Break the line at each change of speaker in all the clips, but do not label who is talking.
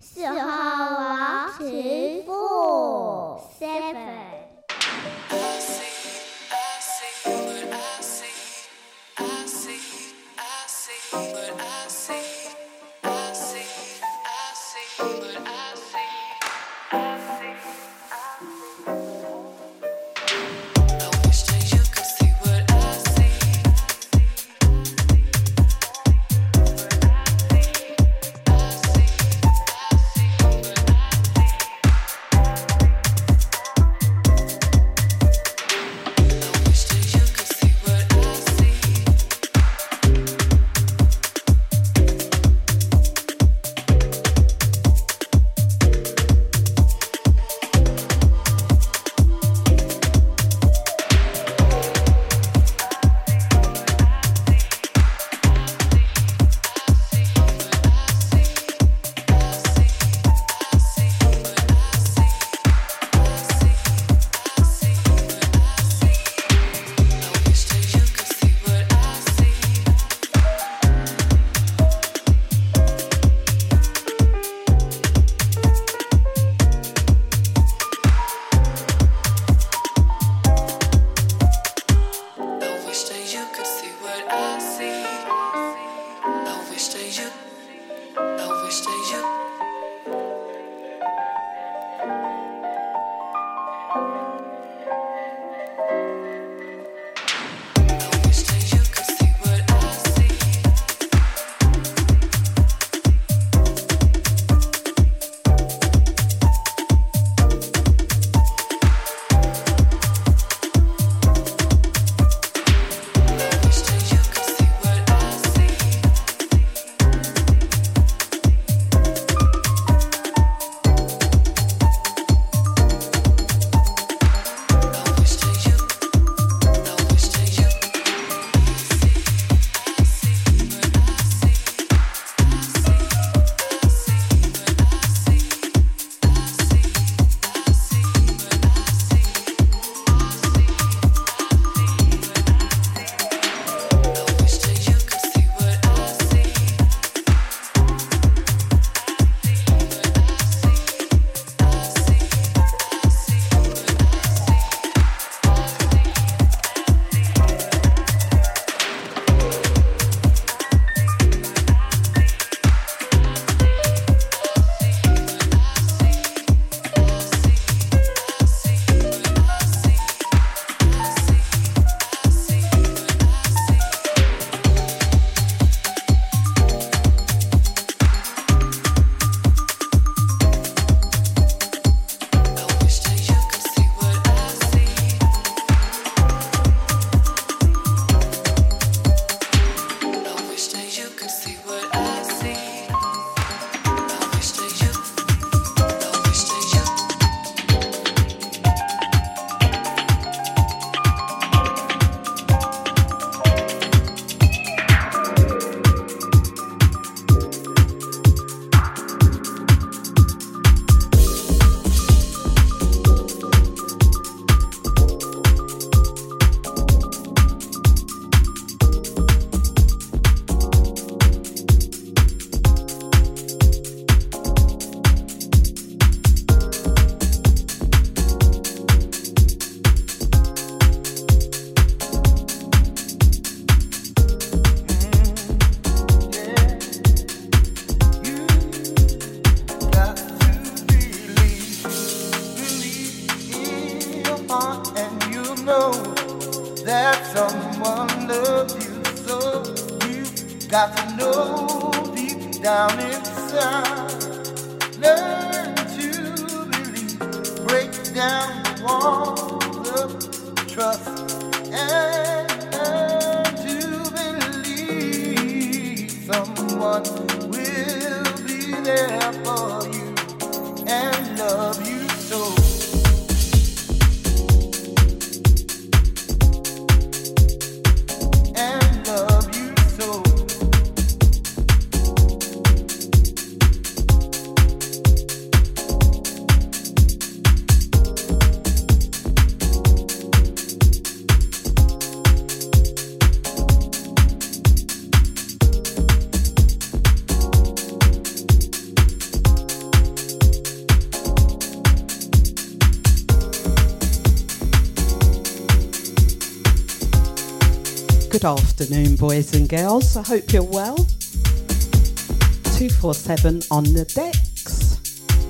四号王慈 girls. I hope you're well. 247 on the decks.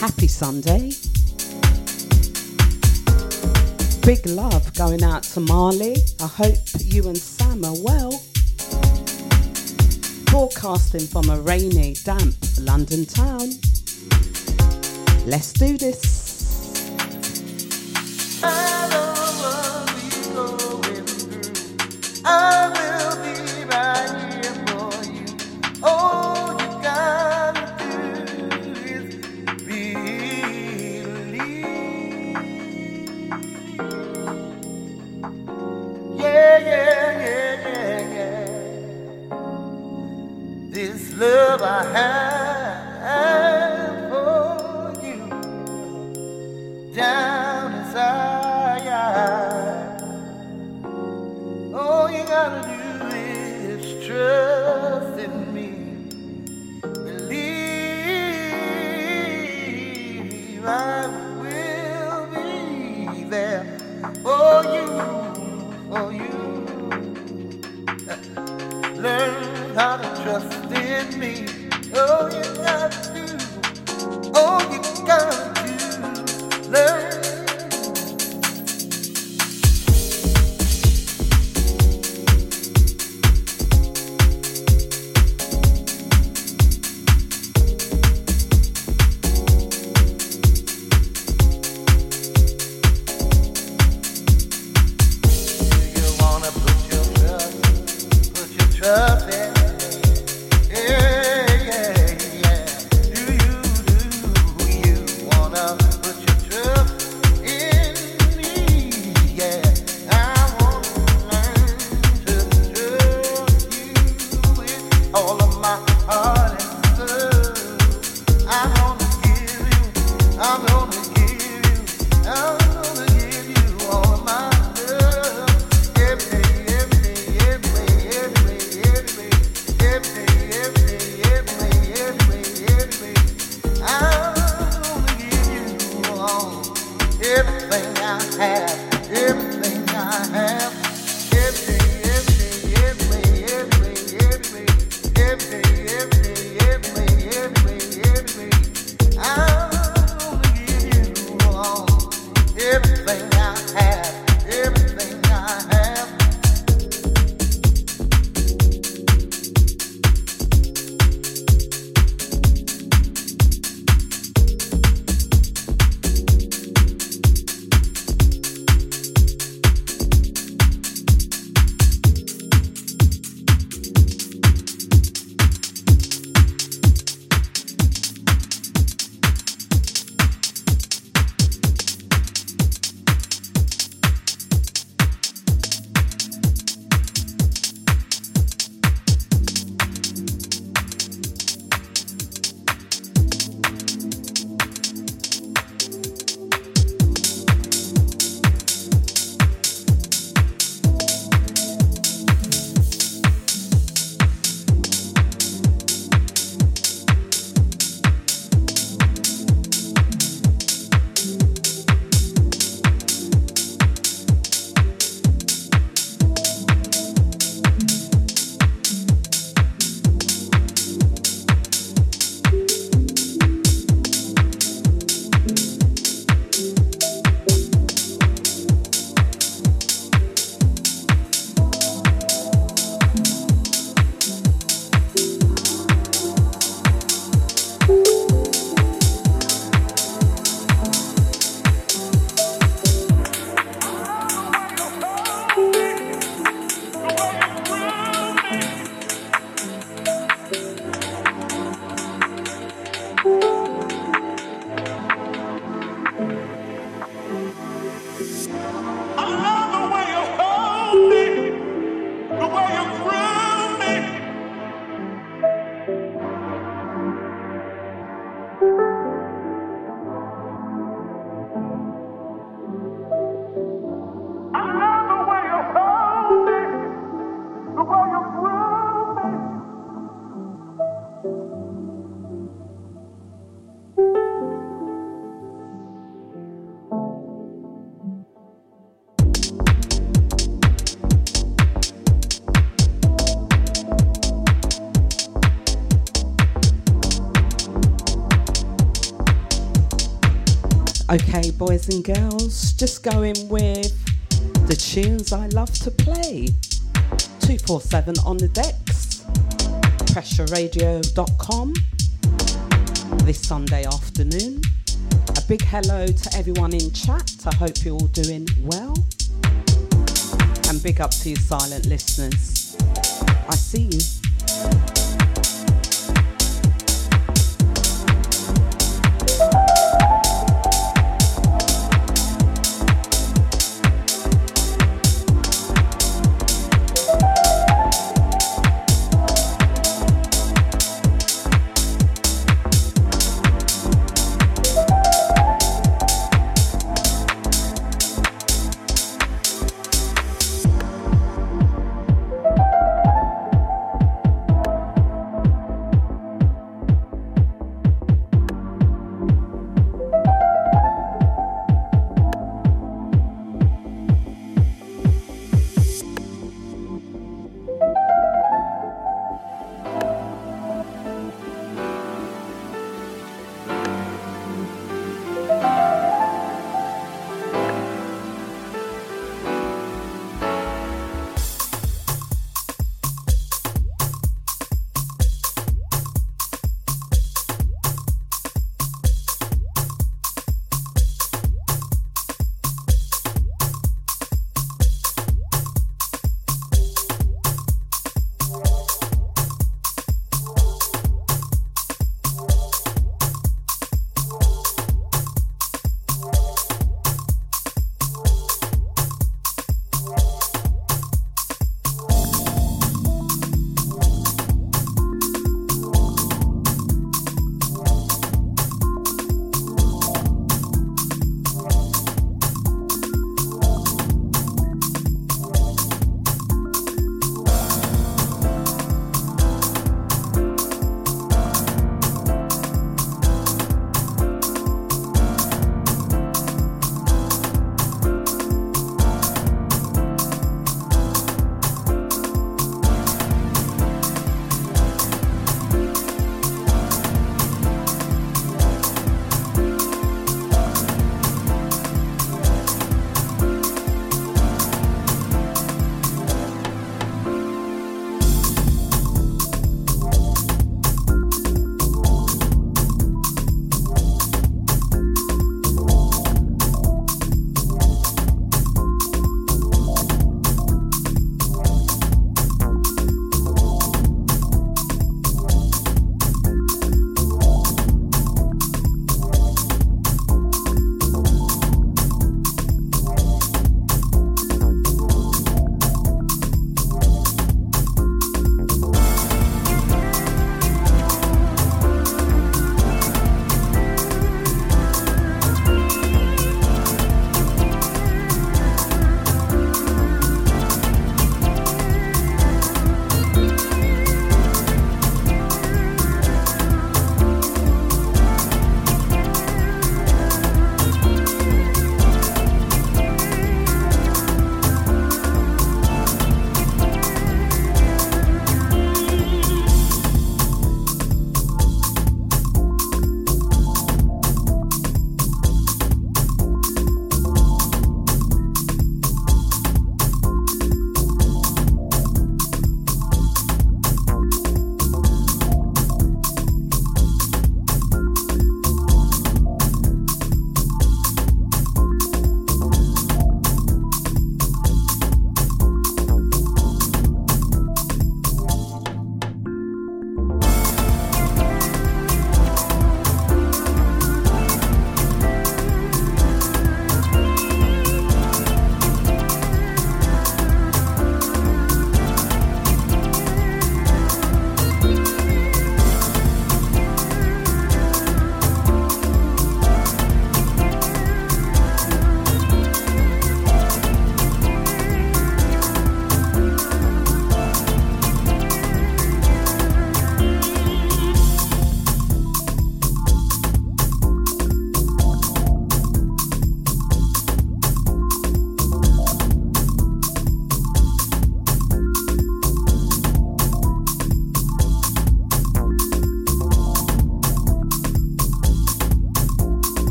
Happy Sunday. Big love going out to Marley. I hope you and Sam are well. Broadcasting from a rainy, damp London town. Let's do this.
And girls, just going with the tunes I love to play. 247 on the decks, pressureradio.com this Sunday afternoon. A big hello to everyone in chat. I hope you're all doing well. And big up to you, silent listeners. I see you.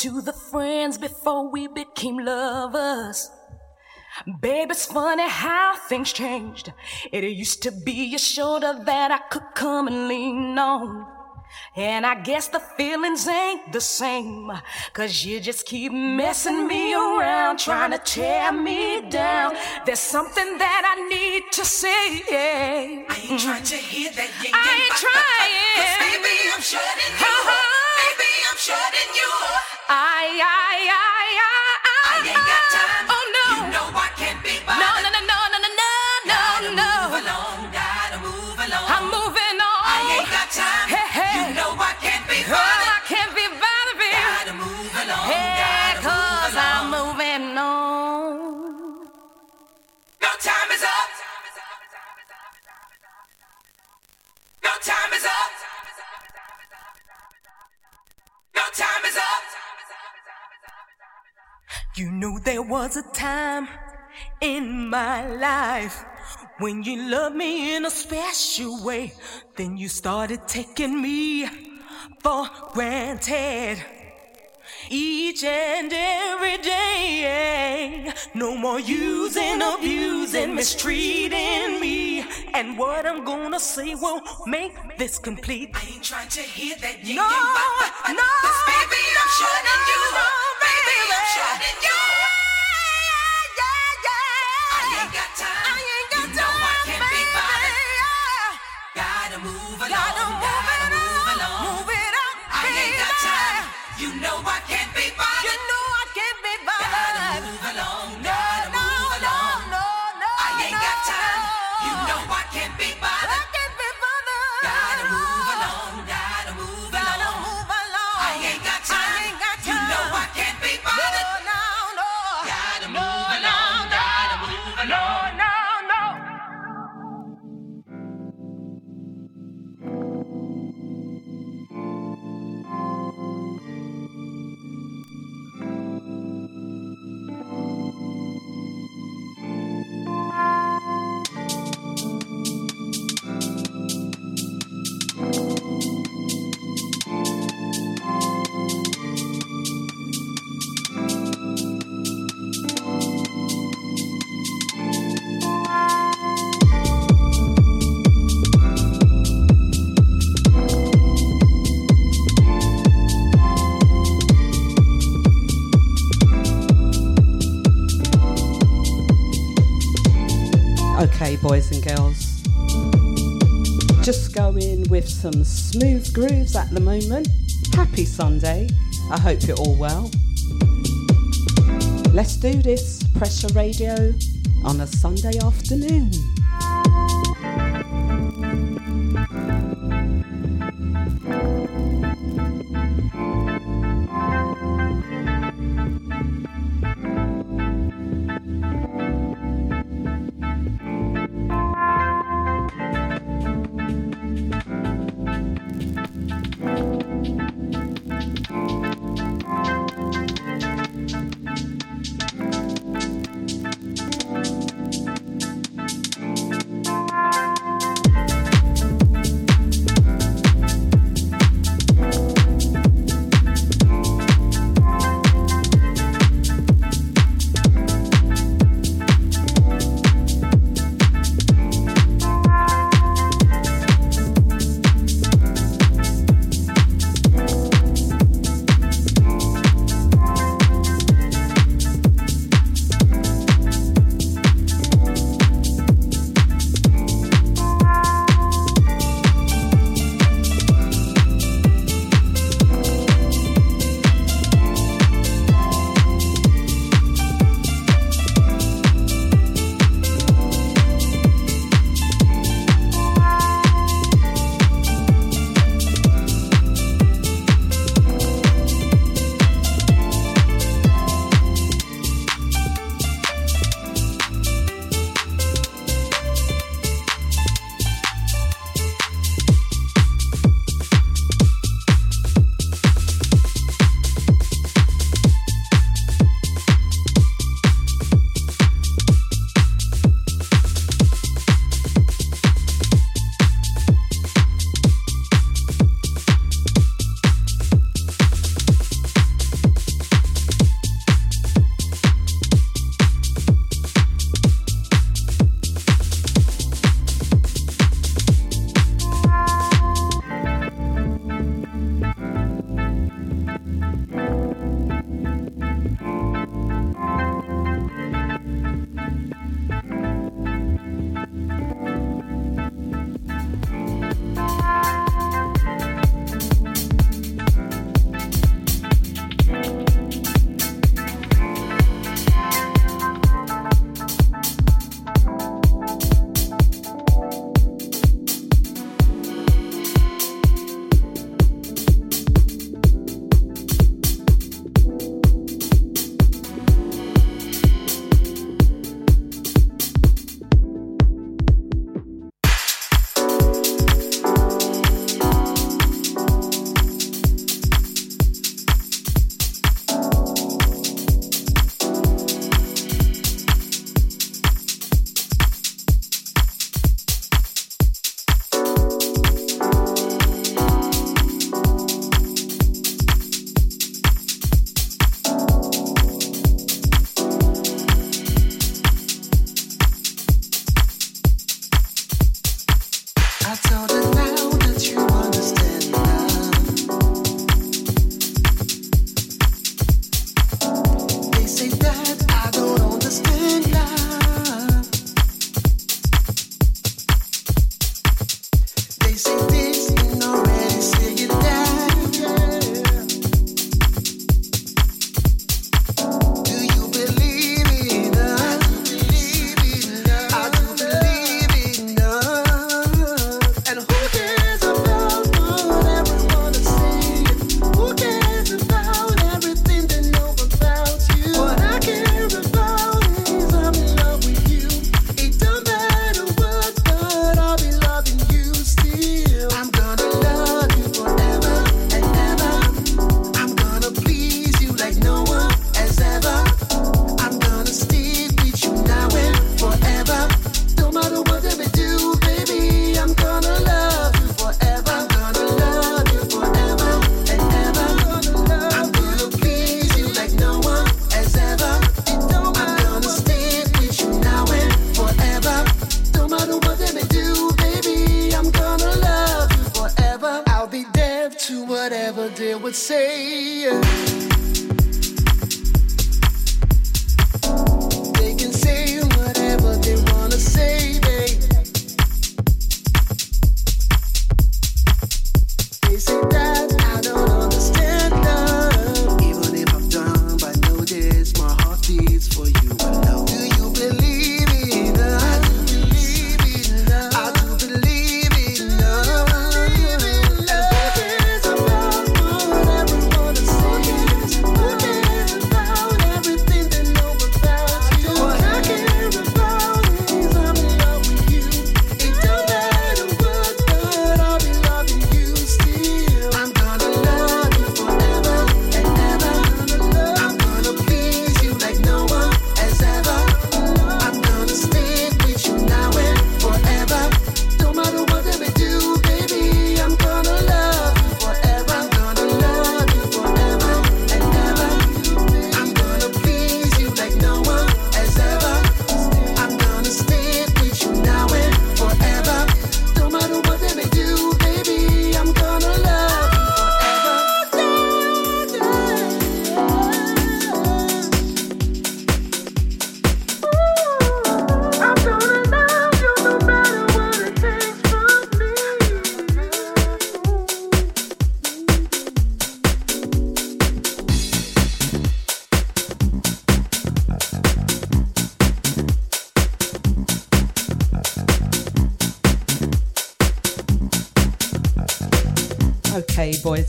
To the friends before we became lovers? Babe, it's funny how things changed. It used to be a shoulder that I could come and lean on. And I guess the feelings ain't the same. Cause you just keep messing me around, trying to tear me down. There's something that I need to say.
I You know
there was a time in my life when you loved me in a special way. Then you started taking me for granted. Each and every day, no more using, abusing, mistreating me. And what I'm gonna say will make this complete.
I ain't trying to hear that yin
No,
ba- ba- ba-
no,
baby, I'm shutting
boys and girls. Just going with some smooth grooves at the moment. Happy Sunday. I hope you're all well. Let's do this. Pressure radio on a Sunday afternoon.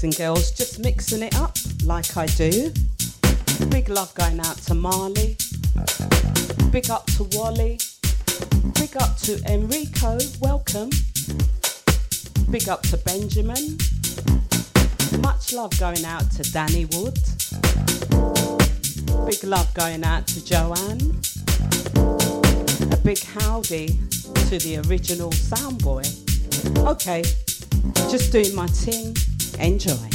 boys and girls, just mixing it up like I do. Big love going out to Marley. Big up to Wally. Big up to Enrico, welcome. Big up to Benjamin. Much love going out to Danny Wood. Big love going out to Joanne. A big howdy to the original sound boy. Okay, just doing my thing. Enjoy.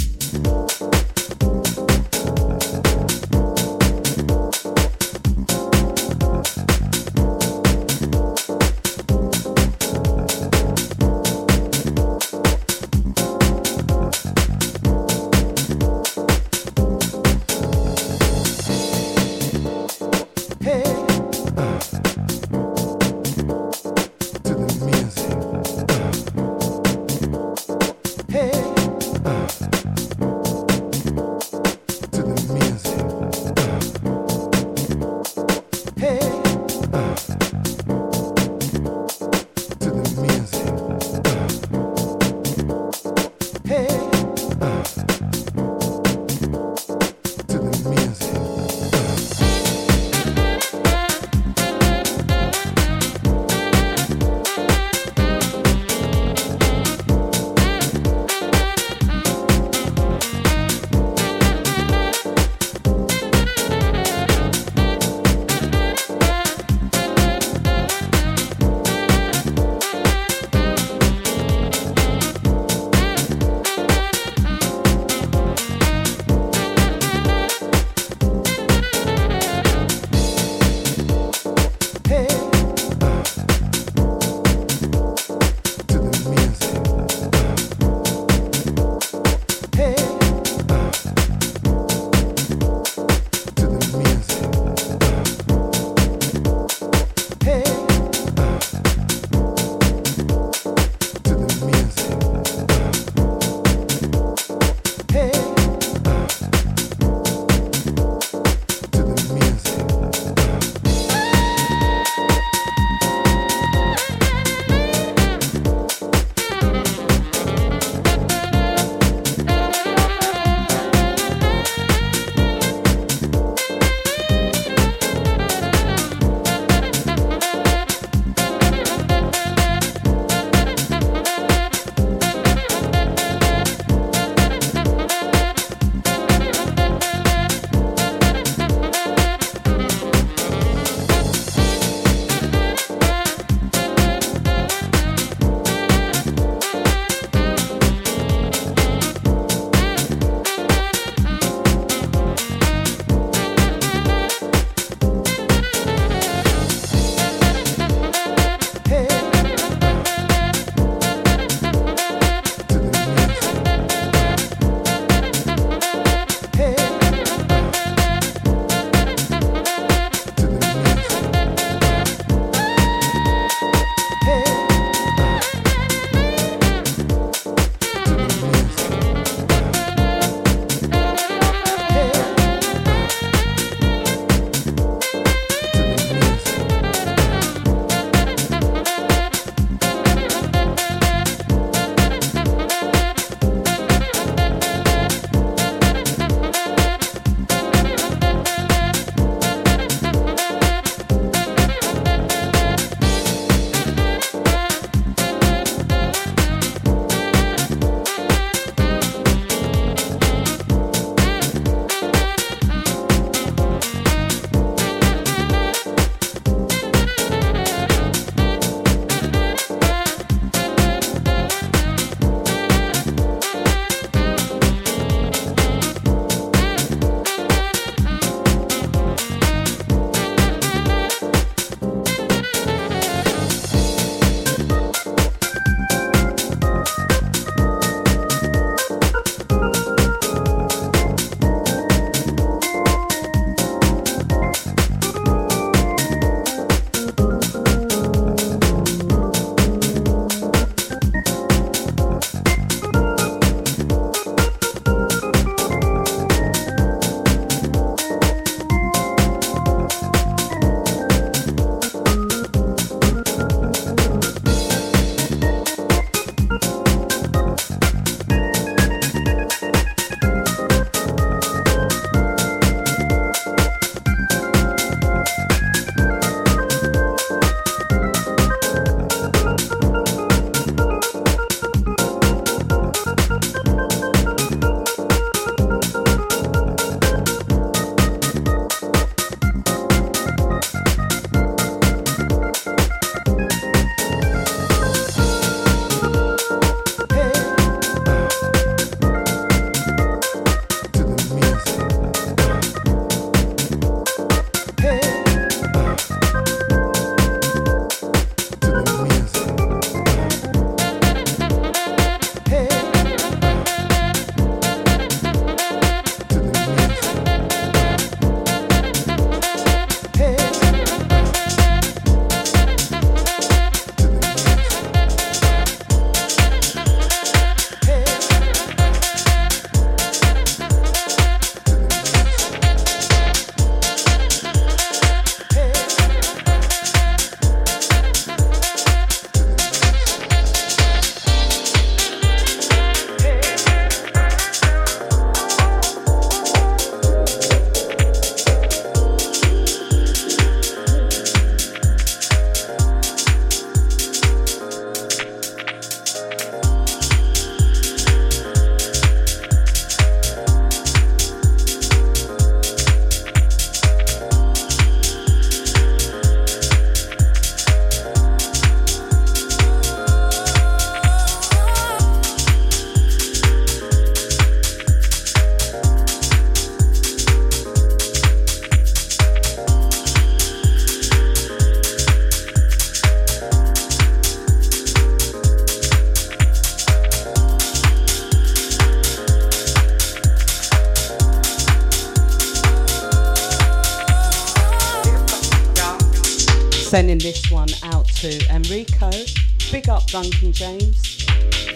Up Duncan James.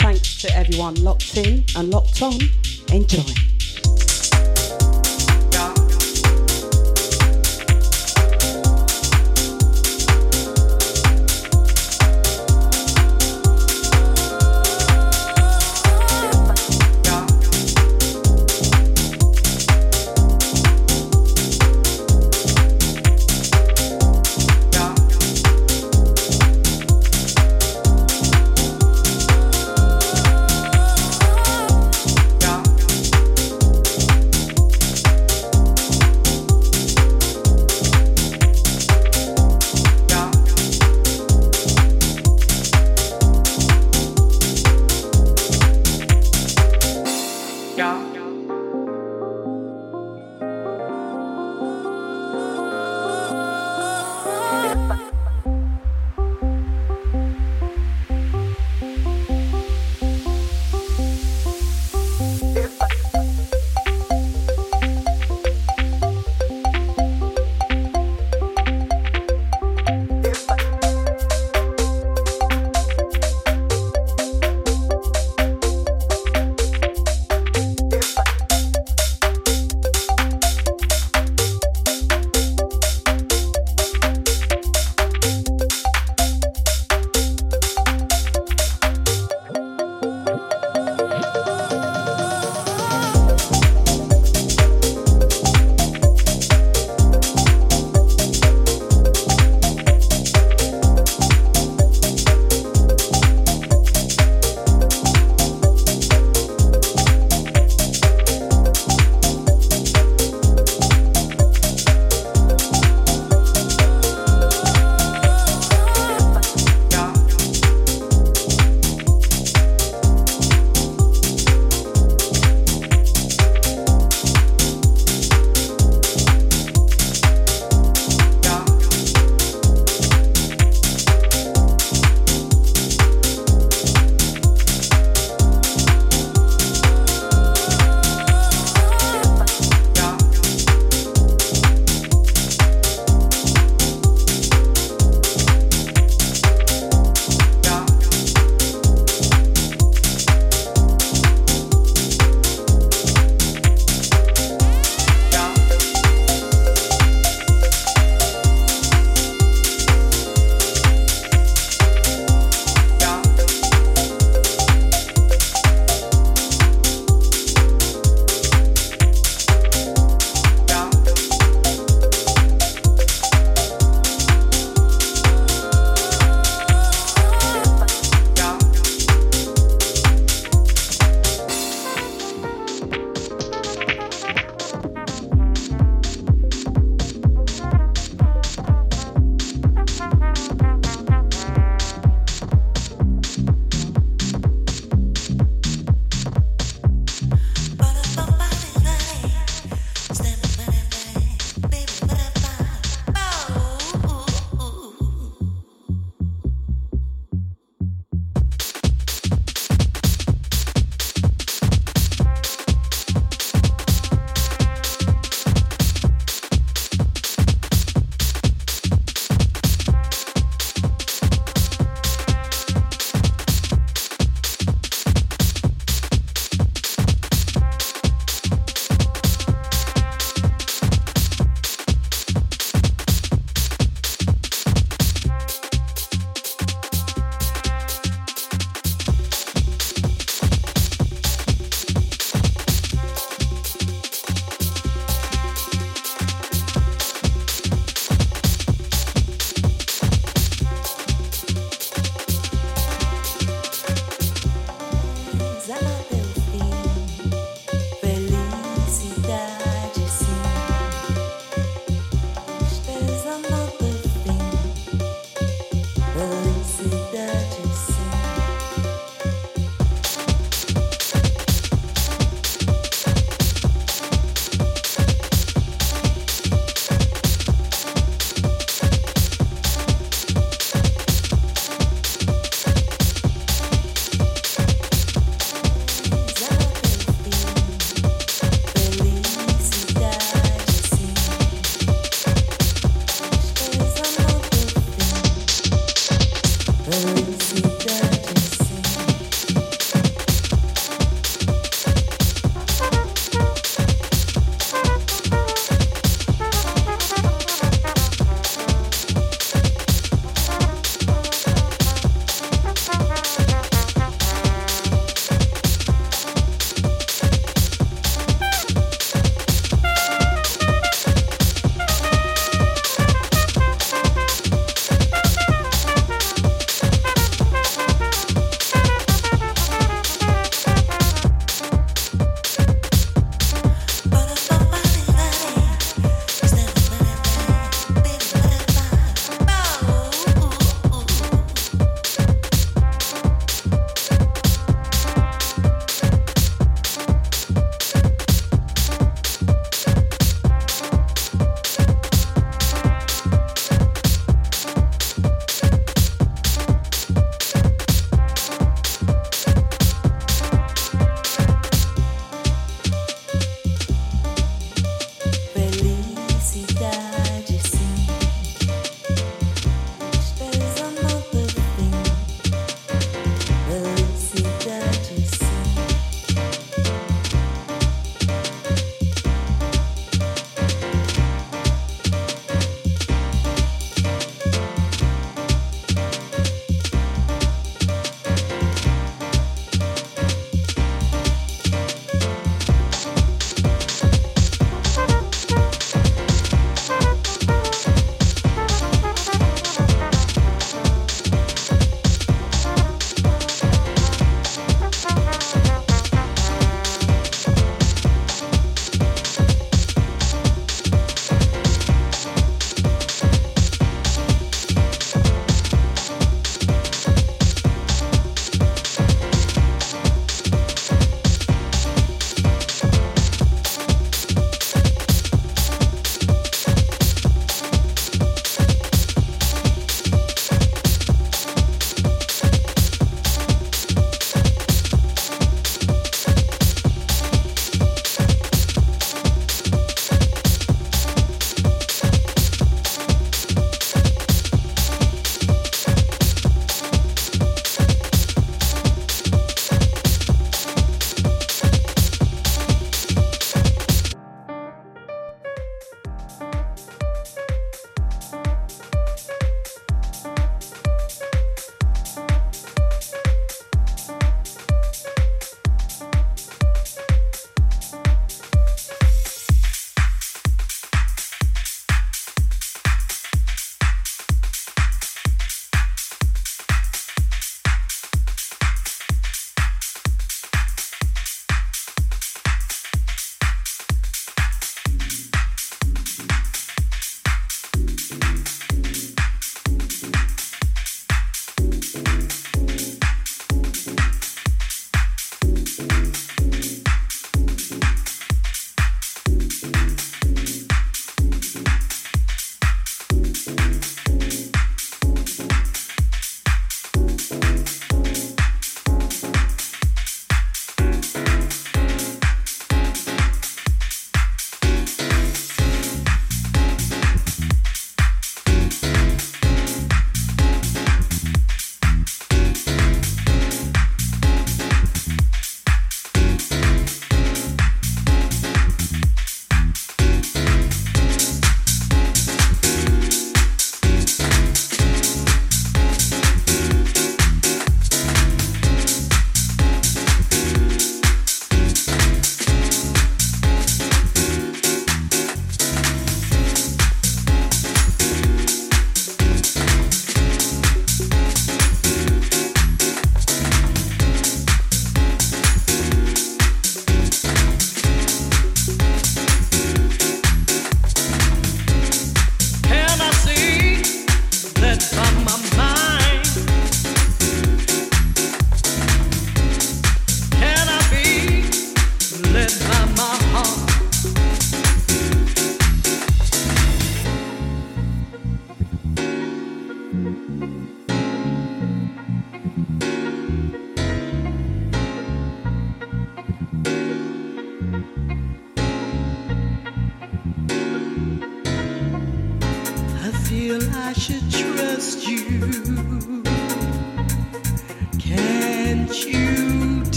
Thanks to everyone locked in and locked on. Enjoy.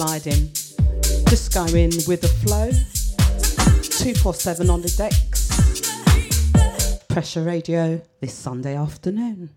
Sliding. Just going with the flow. 247 on the decks. Pressure Radio this Sunday afternoon.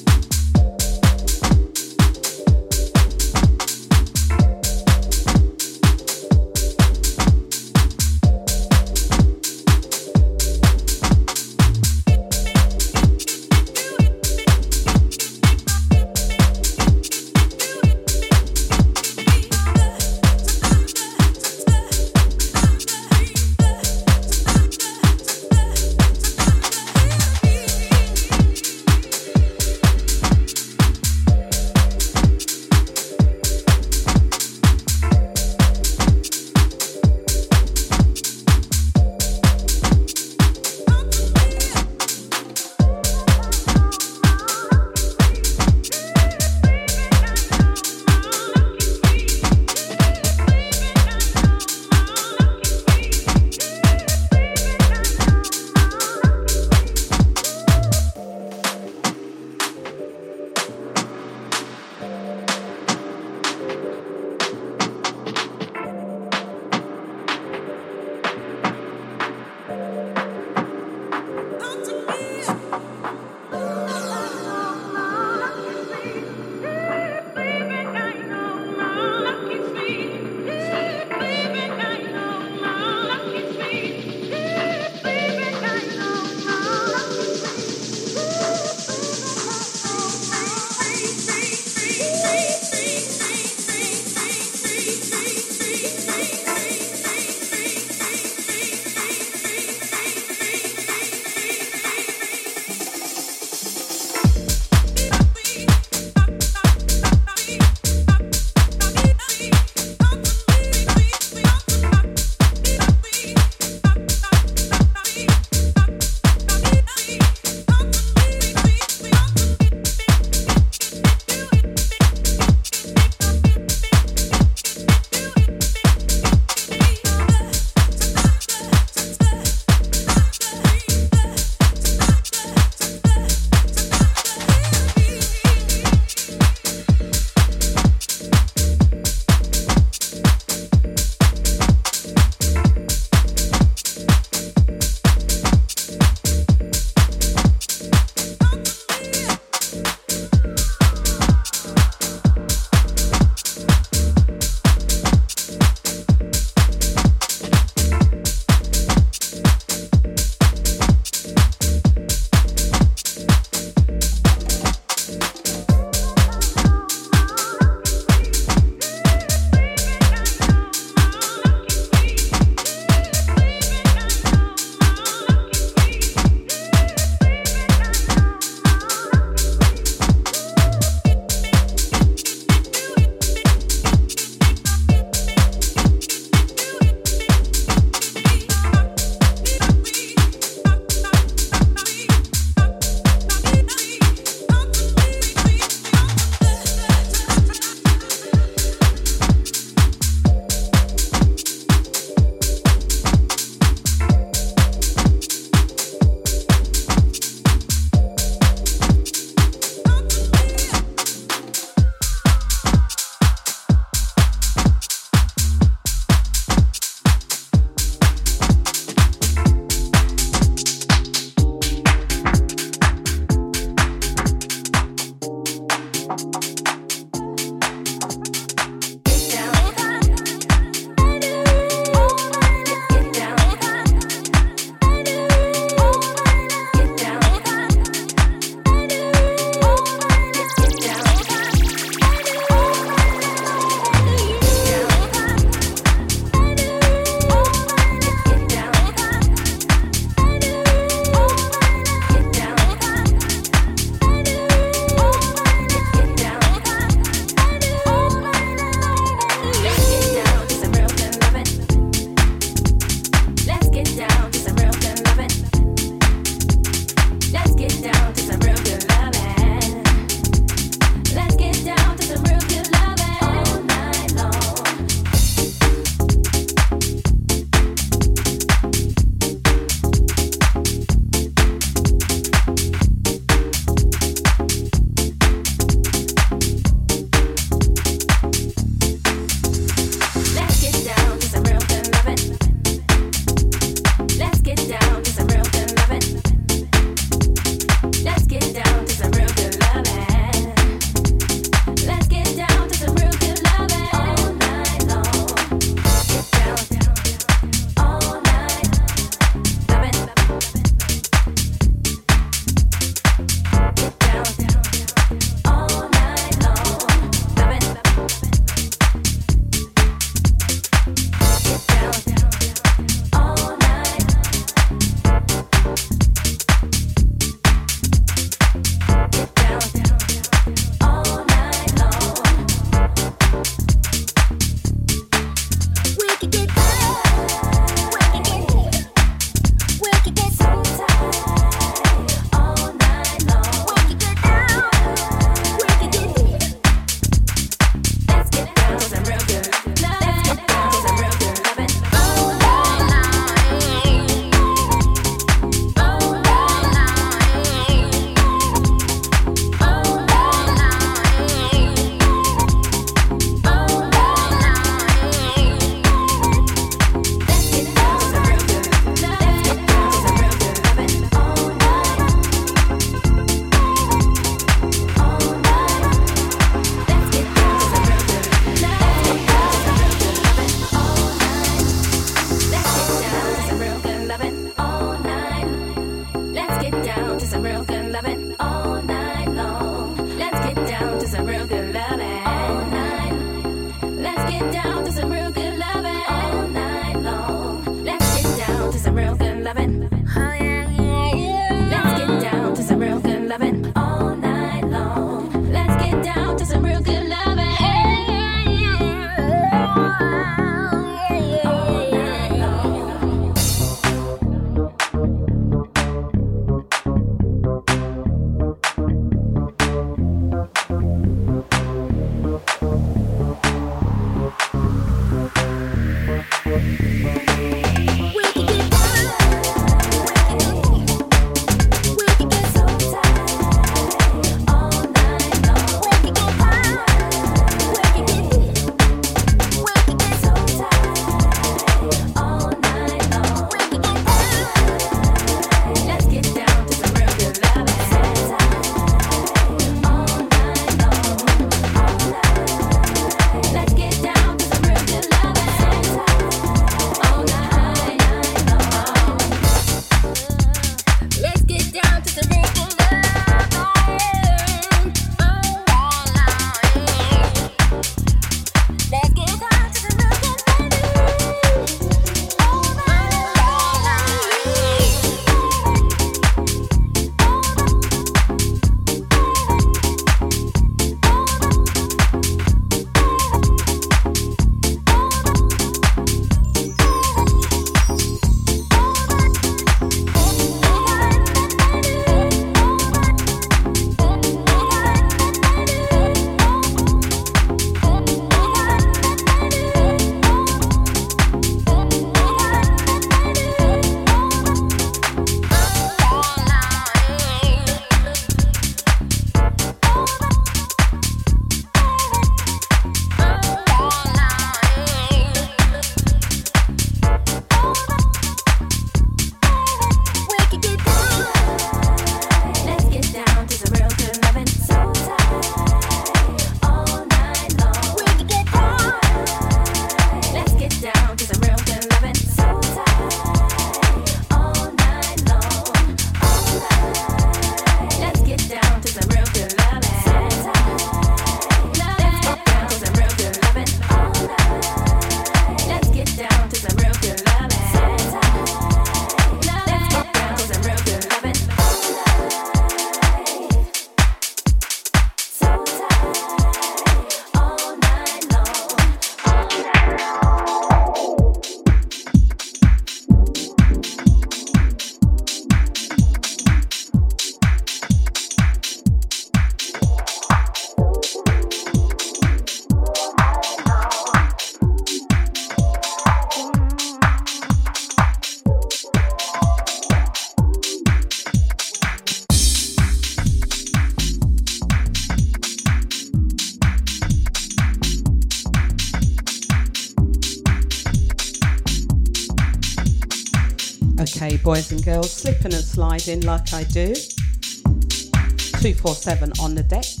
Boys and girls, slipping and sliding like I do. 247 on the decks.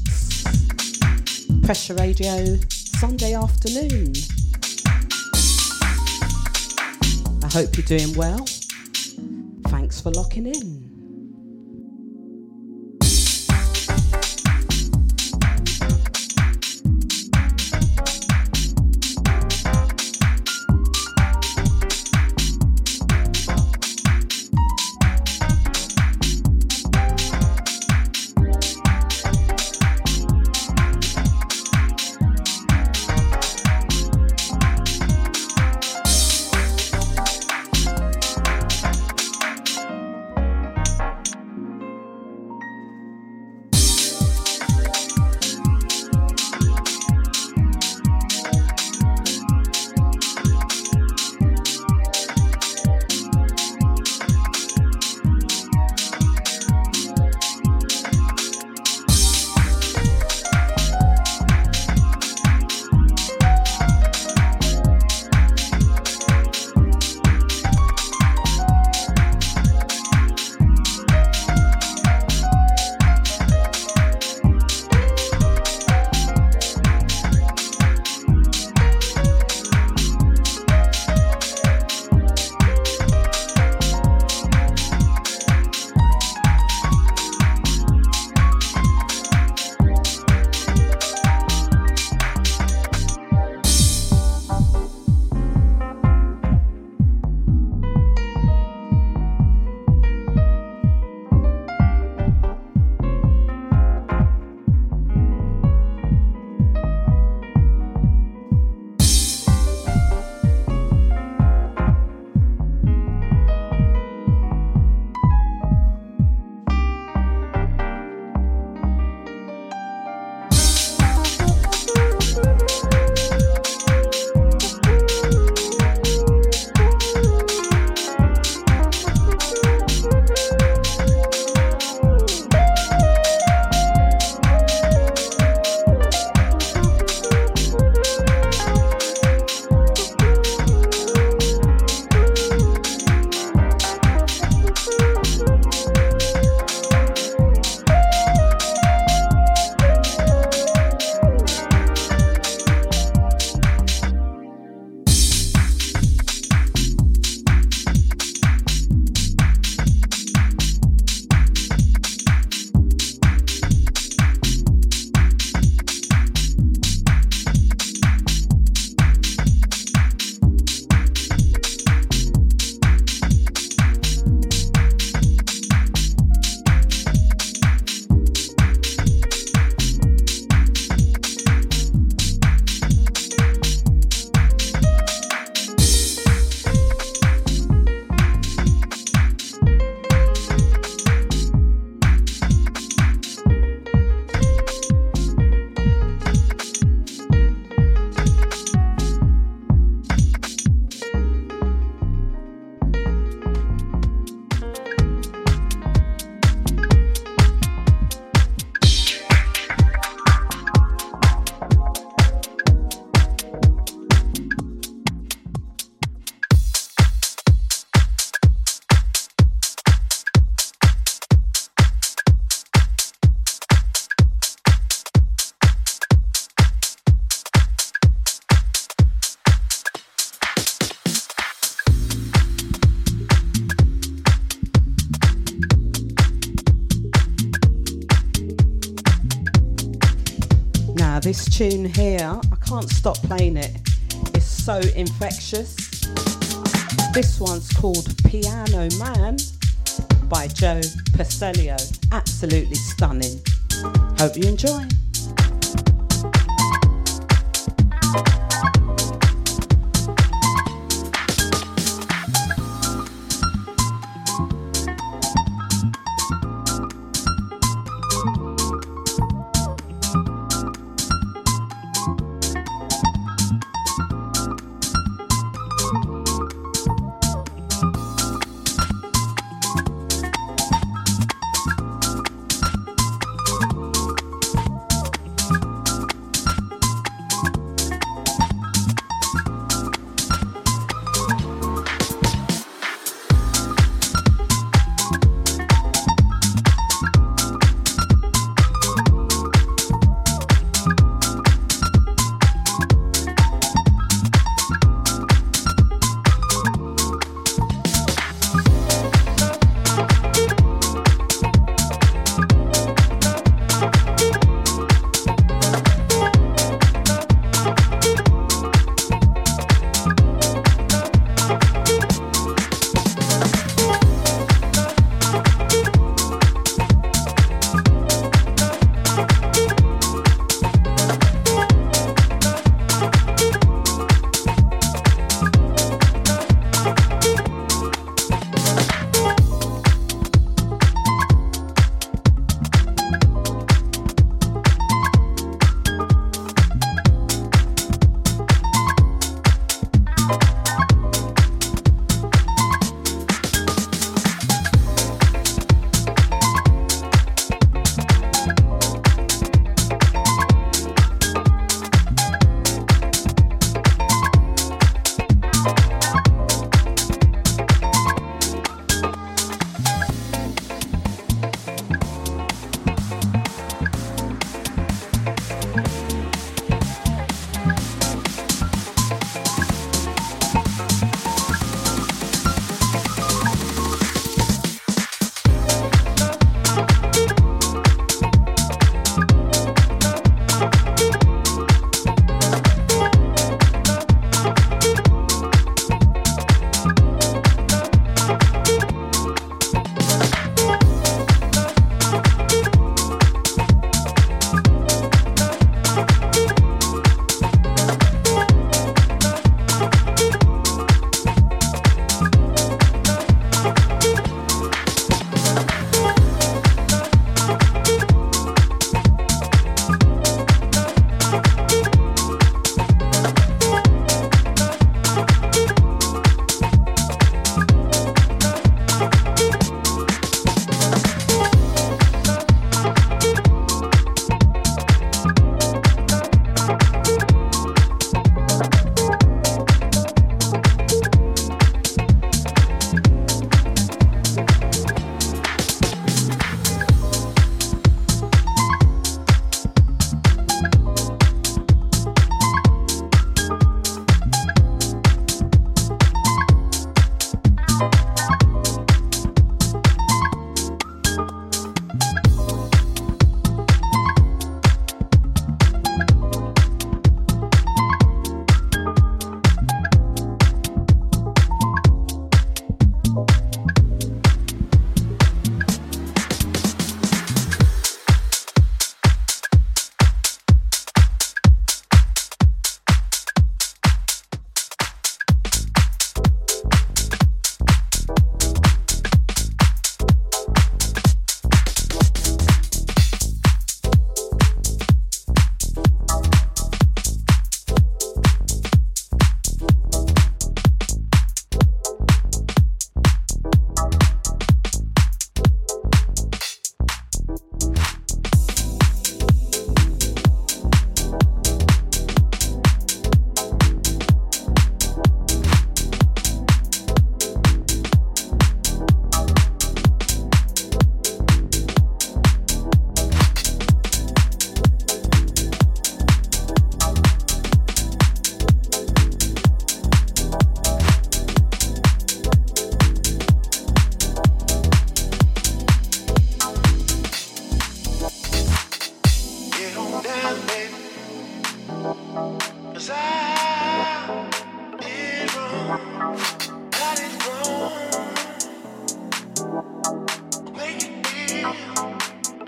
Pressure Radio, Sunday afternoon. I hope you're doing well. Thanks for locking in. Tune here, I can't stop playing it. It's so infectious. This one's called Piano Man by Joe Pacelio. Absolutely stunning. Hope you enjoy.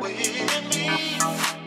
with me.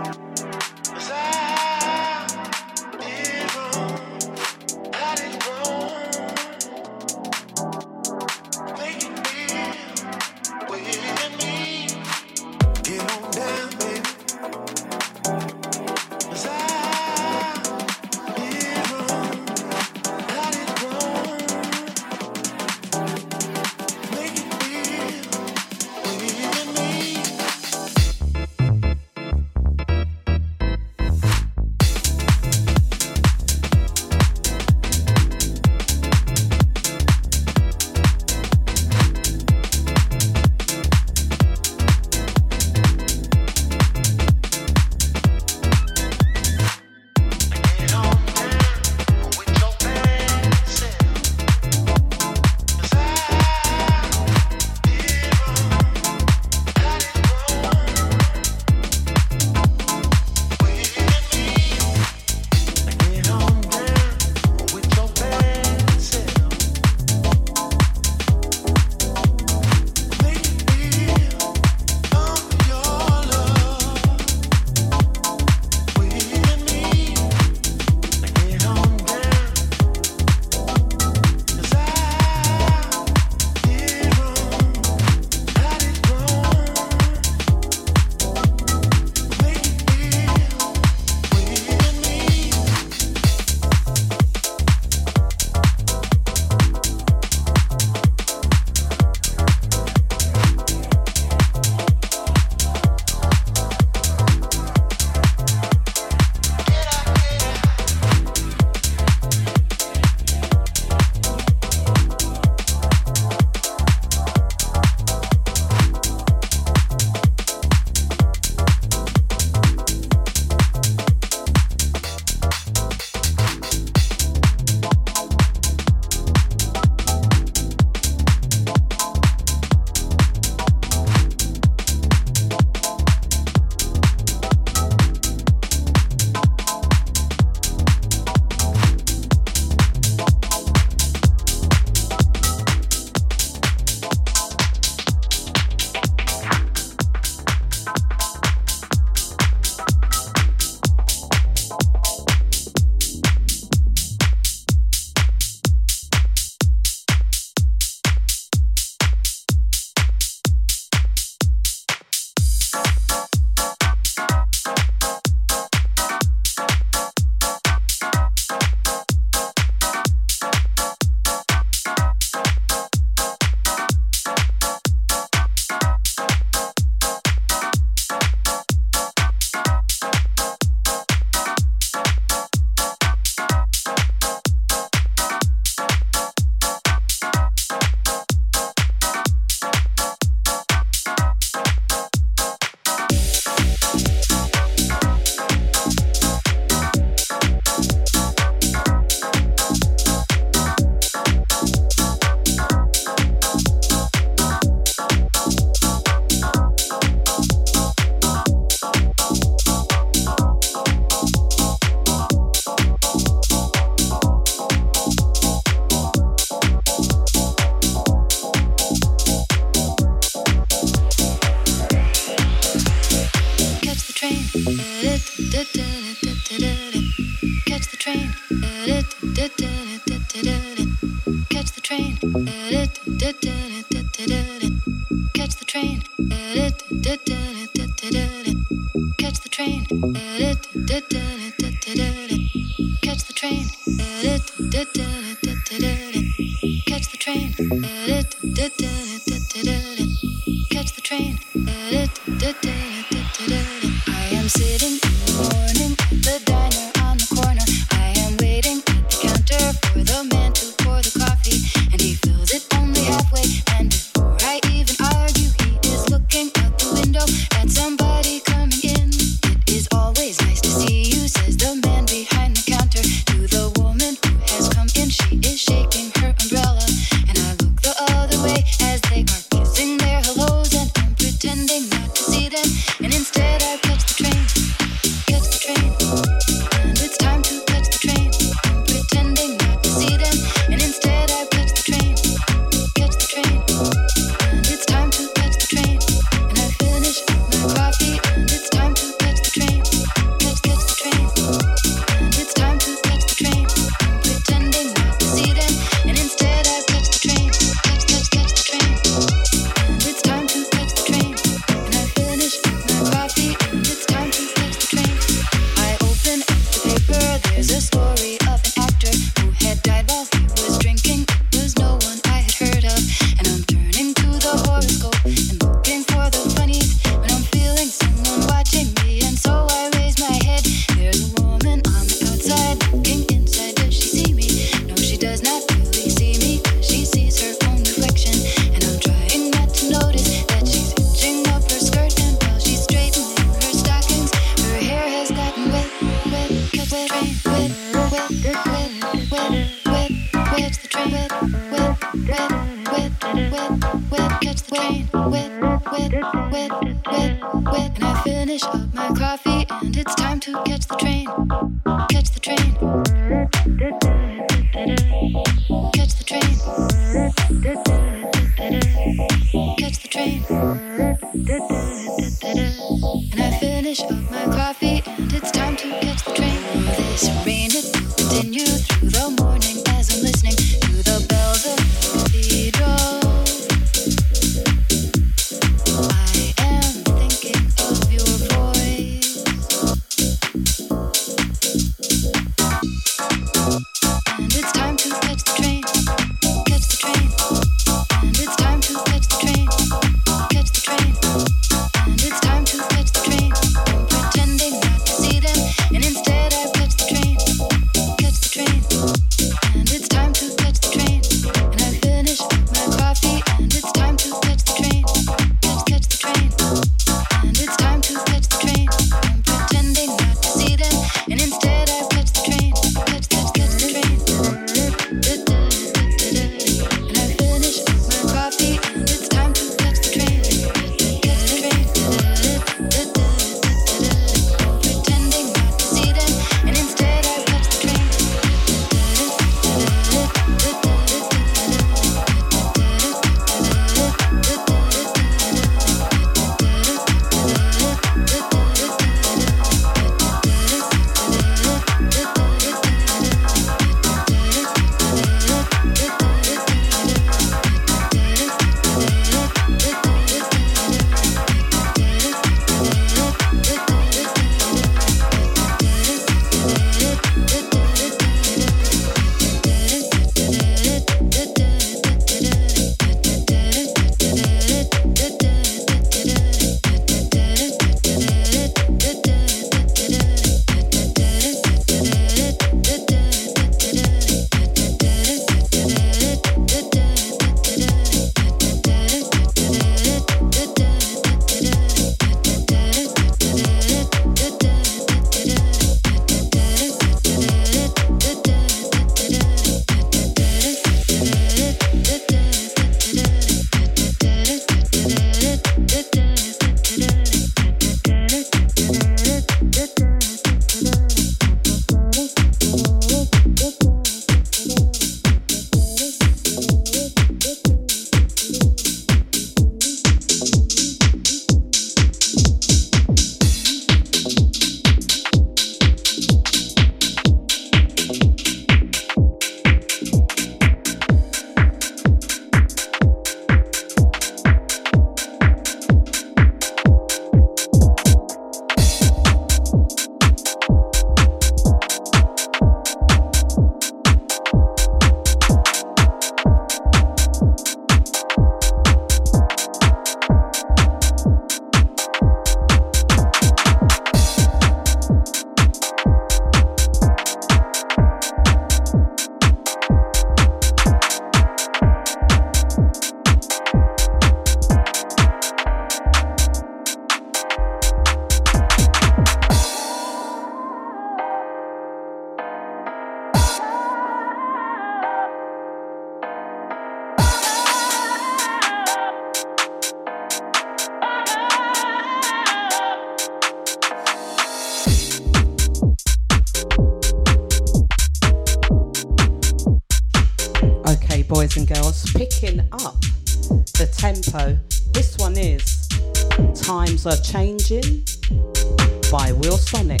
By Will Sonic.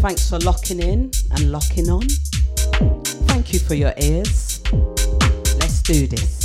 Thanks for locking in and locking on. Thank you for your ears. Let's do this.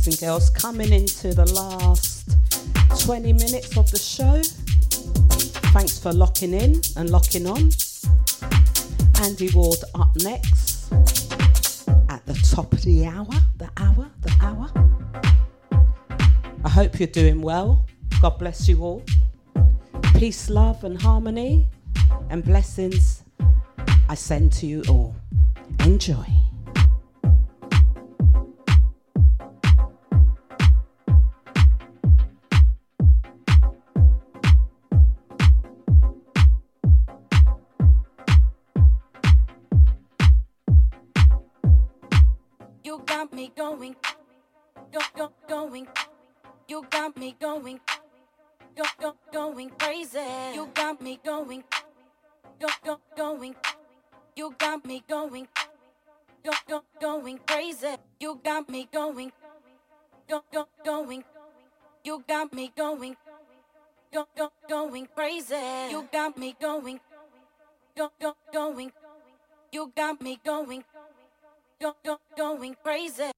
Boys and girls, coming into the last 20 minutes of the show. Thanks for locking in and locking on. Andy Ward up next at the top of the hour. The hour, the hour. I hope you're doing well. God bless you all. Peace, love, and harmony, and blessings I send to you all. Enjoy.
Got me going, go, go, going crazy. You got me going, go, go, going. You got me going, go, go, going crazy. You got me going, go, go, going. You got me going, go, go, going crazy.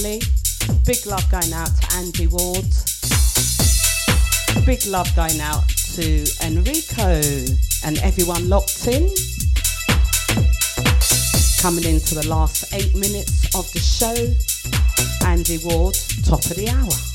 Charlie.
Big love going out to Andy Ward. Big love going out to Enrico and everyone locked in. Coming into the last eight minutes of the show, Andy Ward, top of the hour.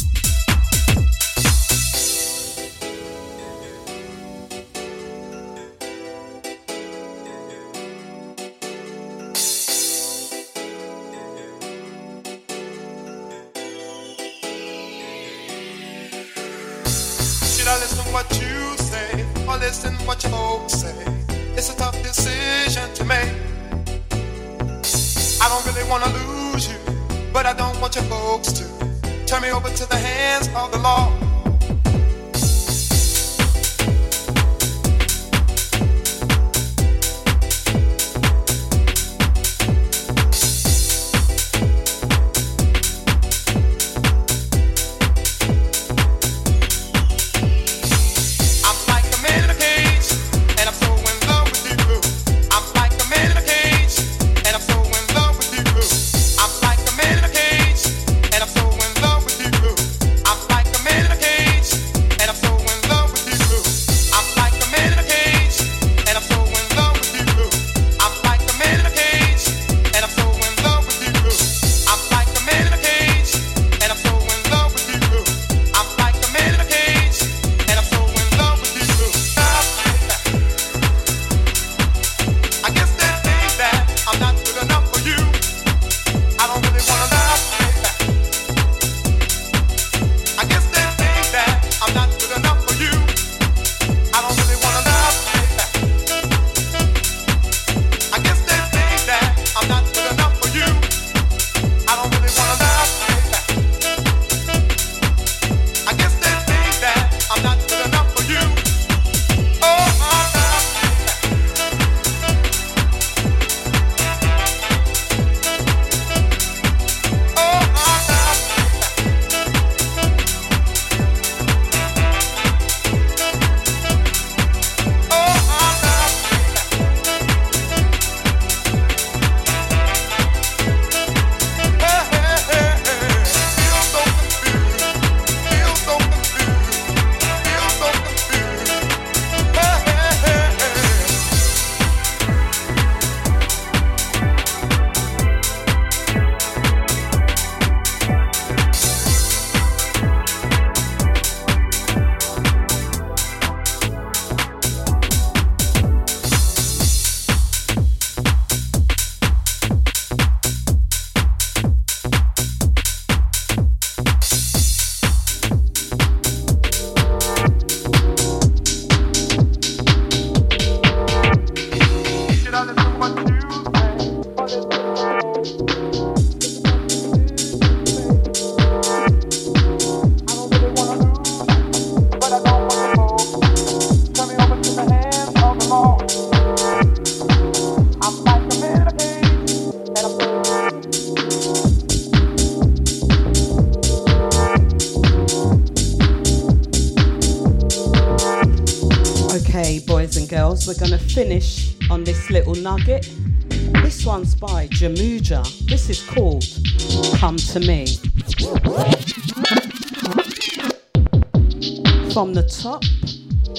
top.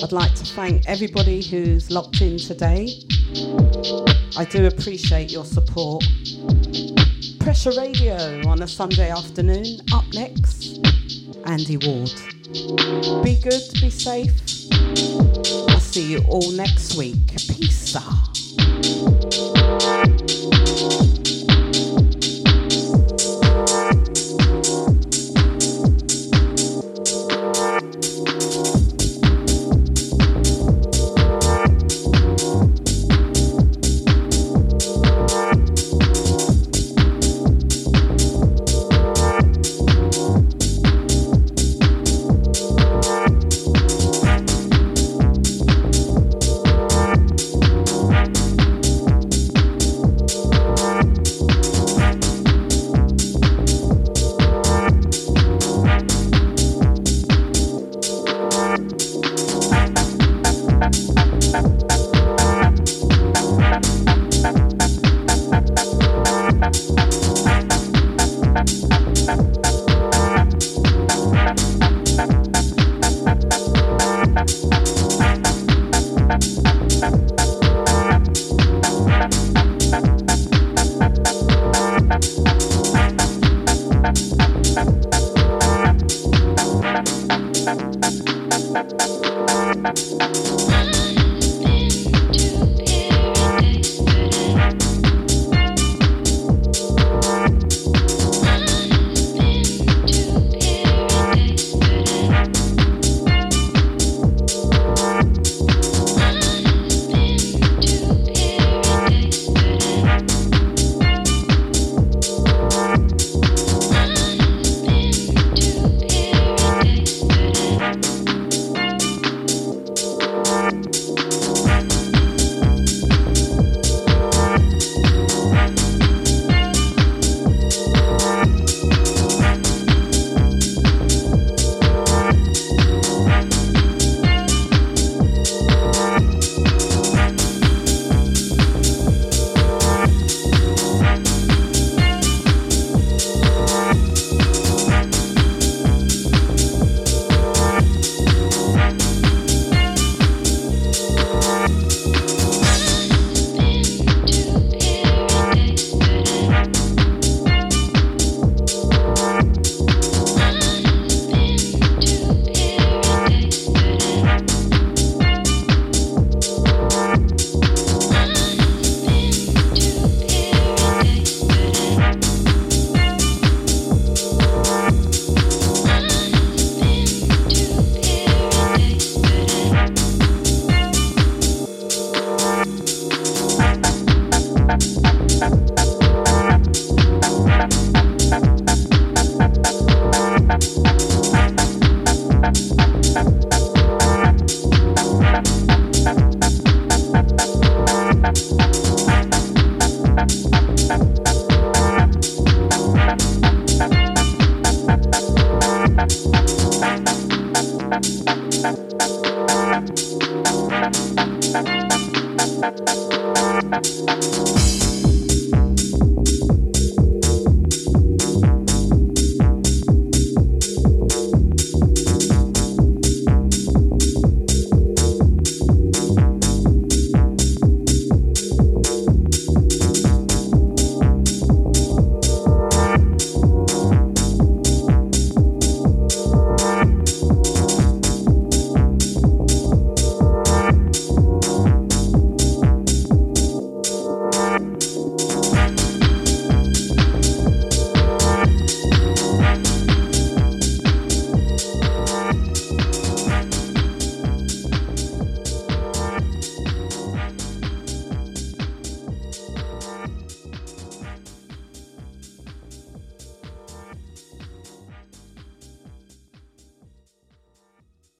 I'd like to thank everybody who's locked in today. I do appreciate your support. Pressure Radio on a Sunday afternoon. Up next, Andy Ward. Be good, be safe. I'll see you all next week. Peace.